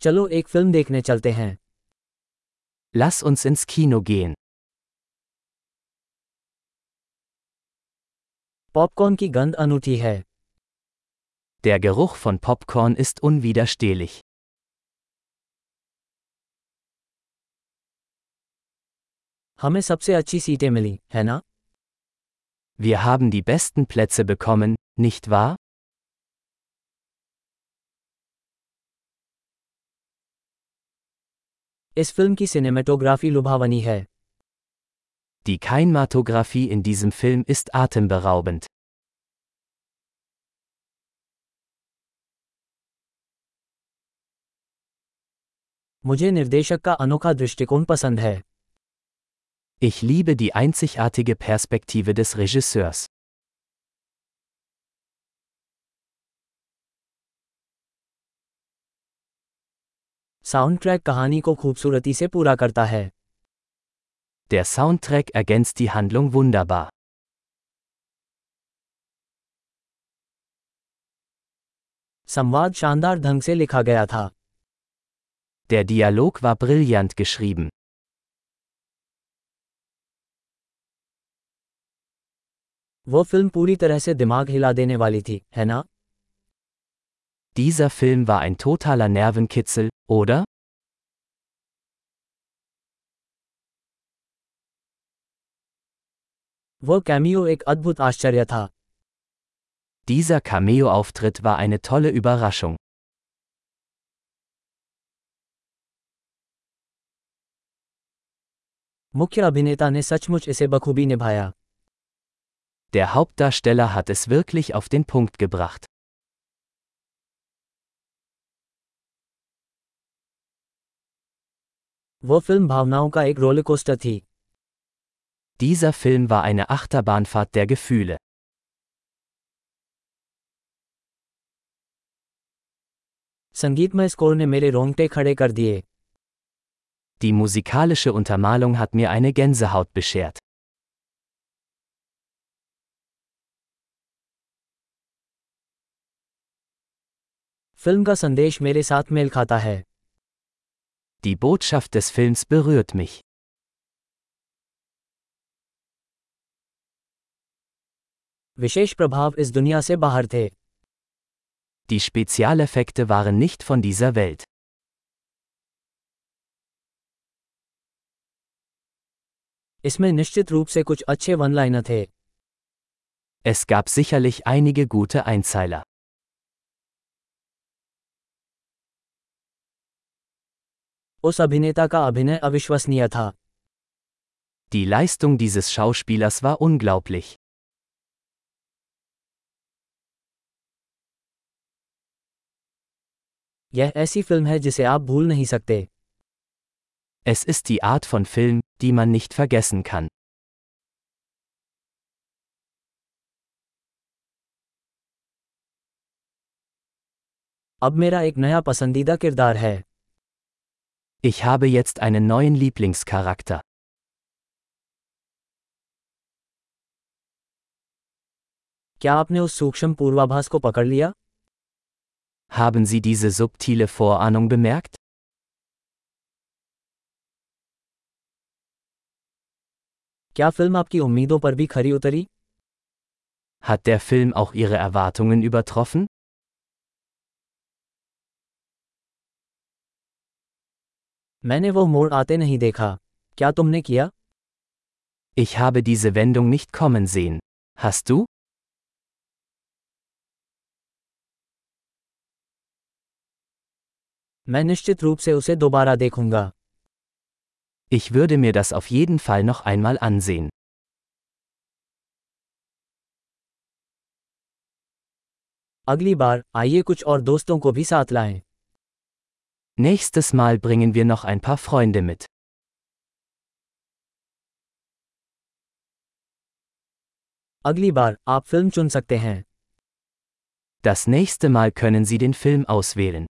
चलो एक फिल्म देखने चलते हैं Lass uns ins Kino gehen. Popcorn की गंध अनूठी है Der Geruch von Popcorn ist unwiderstehlich. हमें सबसे अच्छी सीटें मिली है ना Wir haben die besten Plätze bekommen, nicht wahr? इस फिल्म की सिनेमेटोग्राफी लुभावनी है Die Kinematographie in diesem Film ist atemberaubend. मुझे निर्देशक का अनोखा दृष्टिकोण पसंद है Ich liebe die einzigartige Perspektive des Regisseurs. Soundtrack कहानी को खूबसूरती से पूरा करता है Der Soundtrack ergänzt die Handlung wunderbar. संवाद शानदार ढंग से लिखा गया था Der Dialog war brillant geschrieben. वो फ़िल्म पूरी तरह से दिमाग हिला देने वाली थी है ना Dieser Film war ein totaler Nervenkitzel, oder? वो कैमियो एक अद्भुत आश्चर्य था Dieser Cameo-Auftritt war eine tolle Überraschung. मुख्य अभिनेता ने सचमुच इसे बखूबी निभाया Der Hauptdarsteller hat es wirklich auf den Punkt gebracht. वो फिल्म भावनाओं का एक रोलकोस्टर थी Dieser Film war eine Achterbahnfahrt der Gefühle. संगीतमय स्कोर ने मेरे रोंगटे खड़े कर दिए Die musikalische Untermalung hat mir eine Gänsehaut beschert. Film का संदेश मेरे साथ मेल खाता है Die Botschaft des Films berührt mich. विशेष प्रभाव इस दुनिया से बाहर थे Die Spezialeffekte waren nicht von dieser Welt. इसमें निश्चित रूप से कुछ अच्छे वन लाइनर थे Es gab sicherlich einige gute Einzeiler. उस अभिनेता का अभिनय अविश्वसनीय था Die Leistung dieses Schauspielers war unglaublich. यह ऐसी फ़िल्म है जिसे आप भूल नहीं सकते Es ist die Art von Film, die man nicht vergessen kann. अब मेरा एक नया पसंदीदा किरदार है Ich habe jetzt einen neuen Lieblingscharakter. क्या आपने उस सूक्ष्म पूर्वाभास को पकड़ लिया Haben Sie diese subtile Vorahnung bemerkt? क्या फिल्म आपकी उम्मीदों पर भी खरी उतरी Hat der Film auch Ihre Erwartungen übertroffen? मैंने वो मोड़ आते नहीं देखा क्या तुमने किया Ich habe diese Wendung nicht kommen sehen. Hast du? मैं निश्चित रूप से उसे दोबारा देखूंगा Ich würde mir das auf jeden Fall noch einmal ansehen. अगली बार आइए कुछ और दोस्तों को भी साथ लाएं Nächstes Mal bringen wir noch ein paar Freunde mit. अगली बार आप फिल्म चुन सकते हैं Das nächste Mal können Sie den Film auswählen.